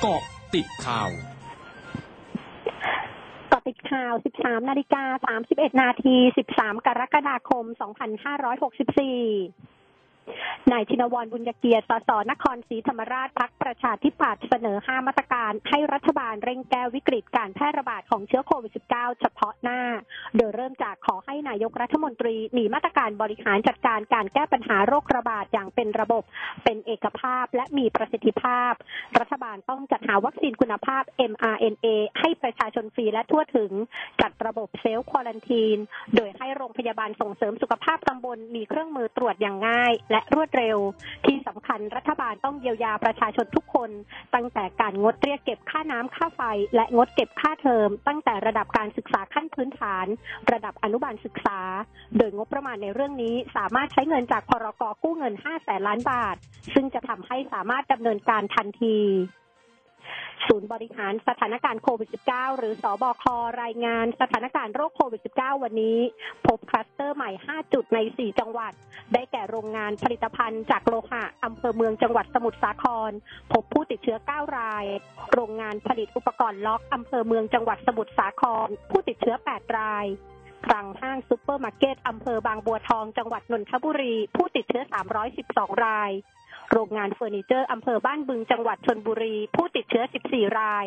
เกาะติดข่าวเกาะติดข่าว 13 นาฬิกา 31 นาที 13 กรกฎาคม 2564 นายชินวรบุญยเกียรติ สส นครศรีธรรมราชพักประชาธิปัตย์เสนอ 5 มาตรการให้รัฐบาลเร่งแก้วิกฤตการแพร่ระบาดของเชื้อโควิด -19 เฉพาะหน้า โดยเริ่มจากขอให้นายกรัฐมนตรีมีมาตรการบริหารจัดการการแก้ปัญหาโรคระบาดอย่างเป็นระบบ เป็นเอกภาพและมีประสิทธิภาพ รัฐบาลต้องจัดหาวัคซีนคุณภาพ mRNA ให้ประชาชนฟรีและทั่วถึง จัดระบบ self quarantine โดยให้โรงพยาบาลส่งเสริมสุขภาพตำบลมีเครื่องมือตรวจอย่างง่ายและรวดเร็ว ที่สำคัญรัฐบาลต้องเยียวยาประชาชนทุกคน ตั้งแต่การงดเรียกเก็บค่าน้ำค่าไฟ และงดเก็บค่าเทอม ตั้งแต่ระดับการศึกษาขั้นพื้นฐาน ระดับอนุบาลศึกษา โดยงบประมาณในเรื่องนี้ สามารถใช้เงินจากพรกกู้เงิน5แสนล้านบาท ซึ่งจะทำให้สามารถดำเนินการทันที ศูนย์บริหารสถานการณ์โควิด -19 หรือสอบครายงานสถานการณ์โรคโควิด -19 วันนี้ พบคลัสเตอร์ใหม่ 5 จุดใน 4 จังหวัด ได้แก่โรงงานผลิตภัณฑ์จากโลหะอำเภอเมืองจังหวัดสมุทรสาคร พบผู้ติดเชื้อ 9 ราย โรงงานผลิตอุปกรณ์ล็อกอำเภอเมืองจังหวัดสมุทรสาคร ผู้ติดเชื้อ 8 รายกลางห้างซุปเปอร์มาร์เก็ตอำเภอบางบัวทอง จังหวัดนนทบุรี ผู้ติดเชื้อ 312 ราย โรงงานเฟอร์นิเจอร์อำเภอบ้านบึงจังหวัดชลบุรี ผู้ติดเชื้อ 14 ราย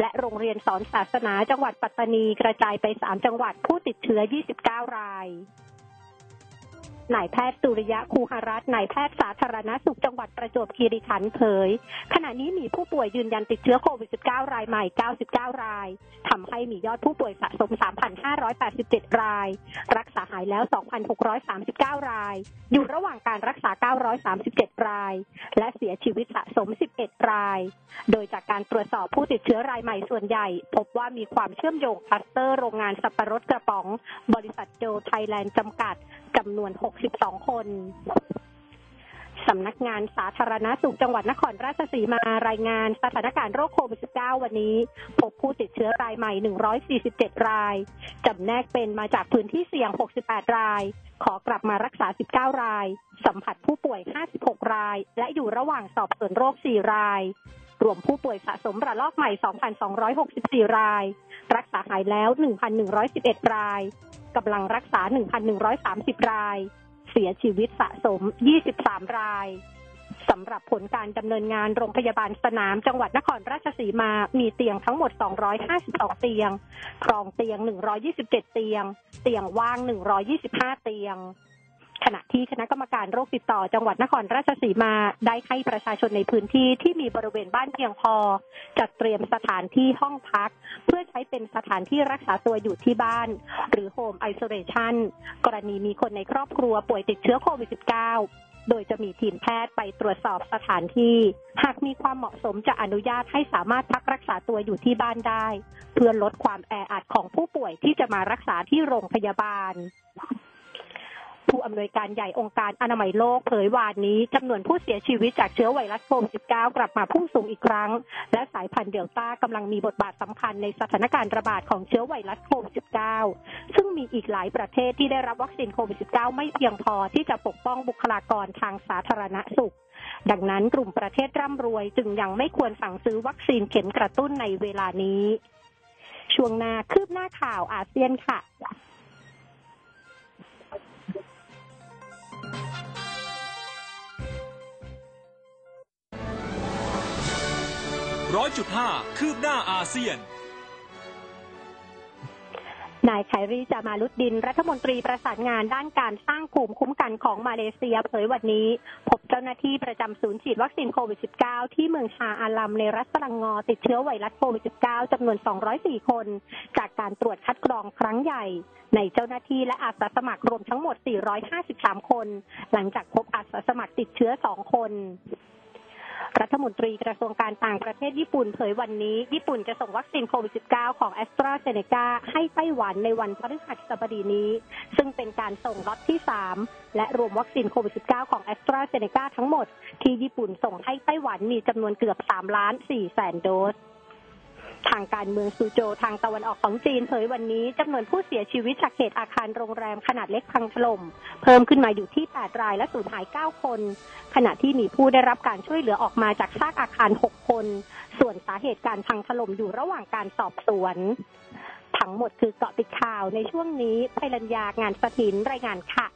และโรงเรียนสอนศาสนาจังหวัดปัตตานีกระจายไป 3 จังหวัดผู้ติดเชื้อ 29 ราย นายแพทย์สุริยะคูหรัตน์นายแพทย์สาธารณสุขจังหวัดประจวบคีรีขันธ์เผย ขณะนี้มีผู้ป่วยยืนยันติดเชื้อโควิด -19 รายใหม่ 99 รายทำให้มียอดผู้ป่วยสะสม 3,587 ราย รักษาหายแล้ว 2,639 ราย อยู่ระหว่างการรักษา 937 ราย และเสียชีวิตสะสม 11 ราย โดยจากการตรวจสอบผู้ติดเชื้อรายใหม่ส่วนใหญ่ พบว่ามีความเชื่อมโยงคลัสเตอร์โรงงานสับปะรดกระป๋อง บริษัทโจไทยแลนด์จำกัดจำนวน 62 คนสำนักงานสาธารณสุขจังหวัดนครราชสีมารายงานสถานการณ์โรคโควิด -19 วันนี้ พบผู้ติดเชื้อรายใหม่ 147 ราย จำแนกเป็นมาจากพื้นที่เสี่ยง 68 ราย ขอกลับมารักษา 19 ราย สัมผัสผู้ป่วย 56 ราย และอยู่ระหว่างสอบสวนโรค 4 ราย รวมผู้ป่วยสะสมระลอกใหม่ 2,264 ราย รักษาหายแล้ว 1,111 รายกำลังรักษา 1,130 ราย เสียชีวิตสะสม 23 รายสำหรับผลการดำเนินงานโรงพยาบาลสนามจังหวัดนครราชสีมา มีเตียงทั้งหมด 252 เตียง ครองเตียง 127 เตียง เตียงว่าง 125 เตียง ขณะที่คณะกรรมการโรคติดต่อจังหวัดนครราชสีมาได้ให้ประชาชนในพื้นที่ที่มีบริเวณบ้านเพียงพอ จัดเตรียมสถานที่ห้องพัก เพื่อใช้เป็นสถานที่รักษาตัวอยู่ที่บ้าน หรือโฮมไอโซเลชันกรณีมีคนในครอบครัวป่วยติดเชื้อโควิด -19 โดยจะมีทีมแพทย์ไปตรวจสอบสถานที่ หากมีความเหมาะสมจะอนุญาตให้สามารถพักรักษาตัวอยู่ที่บ้านได้ เพื่อลดความแออัดของผู้ป่วยที่จะมารักษาที่โรงพยาบาล ผู้อำนวยการใหญ่องค์การอนามัยโลกเผยวานนี้จำนวนผู้เสียชีวิตจากเชื้อไวรัสโควิด -19 กลับมาพุ่งสูงอีกครั้ง และสายพันธุ์เดลต้ากำลังมีบทบาทสำคัญในสถานการณ์ระบาดของเชื้อไวรัสโควิด -19 ซึ่งมีอีกหลายประเทศที่ได้รับวัคซีนโควิด -19 ไม่เพียงพอที่จะปกป้องบุคลากรทางสาธารณสุขดังนั้นกลุ่มประเทศร่ำรวยจึงยังไม่ควรสั่งซื้อวัคซีนเข็มกระตุ้นในเวลานี้ ช่วงหน้าคืบหน้าข่าวอาเซียนค่ะ ร้อยจุดห้าคืบหน้าอาเซียน นายไครีจามาลุดดิน รัฐมนตรีประสานงานด้านการสร้างภูมิคุ้มกันของมาเลเซียเผยวันนี้ พบเจ้าหน้าที่ประจำศูนย์ฉีดวัคซีนโควิด -19 ที่เมืองชาอาลัมในรัฐสลังงอติดเชื้อไวรัสโควิด -19 จำนวน 204 คน จากการตรวจคัดกรองครั้งใหญ่ในเจ้าหน้าที่และอาสาสมัครรวมทั้งหมด 453 คน หลังจากพบอาสาสมัครติดเชื้อ 2 คน รัฐมนตรีกระทรวงการต่างประเทศญี่ปุ่นเผยวันนี้ ญี่ปุ่นจะส่งวัคซีนโควิด -19 ของแอสตราเซเนกาให้ไต้หวันในวันพฤหัสบดีนี้ ซึ่งเป็นการส่งล็อตที่ 3 และรวมวัคซีนโควิด -19 ของแอสตราเซเนกาทั้งหมด ที่ญี่ปุ่นส่งให้ไต้หวันมีจำนวนเกือบ 3 ล้าน4แสนโดส ทางการเมืองซูโจวทางตะวันออกของจีนเผยวันนี้จำนวนผู้เสียชีวิตจากเหตุอาคารโรงแรมขนาดเล็กพังถล่มเพิ่มขึ้นมาอยู่ที่ 8 รายและสูญหาย 9 คน ขณะที่มีผู้ได้รับการช่วยเหลือออกมาจากซากอาคาร 6 คน ส่วนสาเหตุการพังถล่มอยู่ระหว่างการสอบสวน ทั้งหมดคือเกาะติดข่าวในช่วงนี้ภัยรัญญางานสถินรายงานค่ะ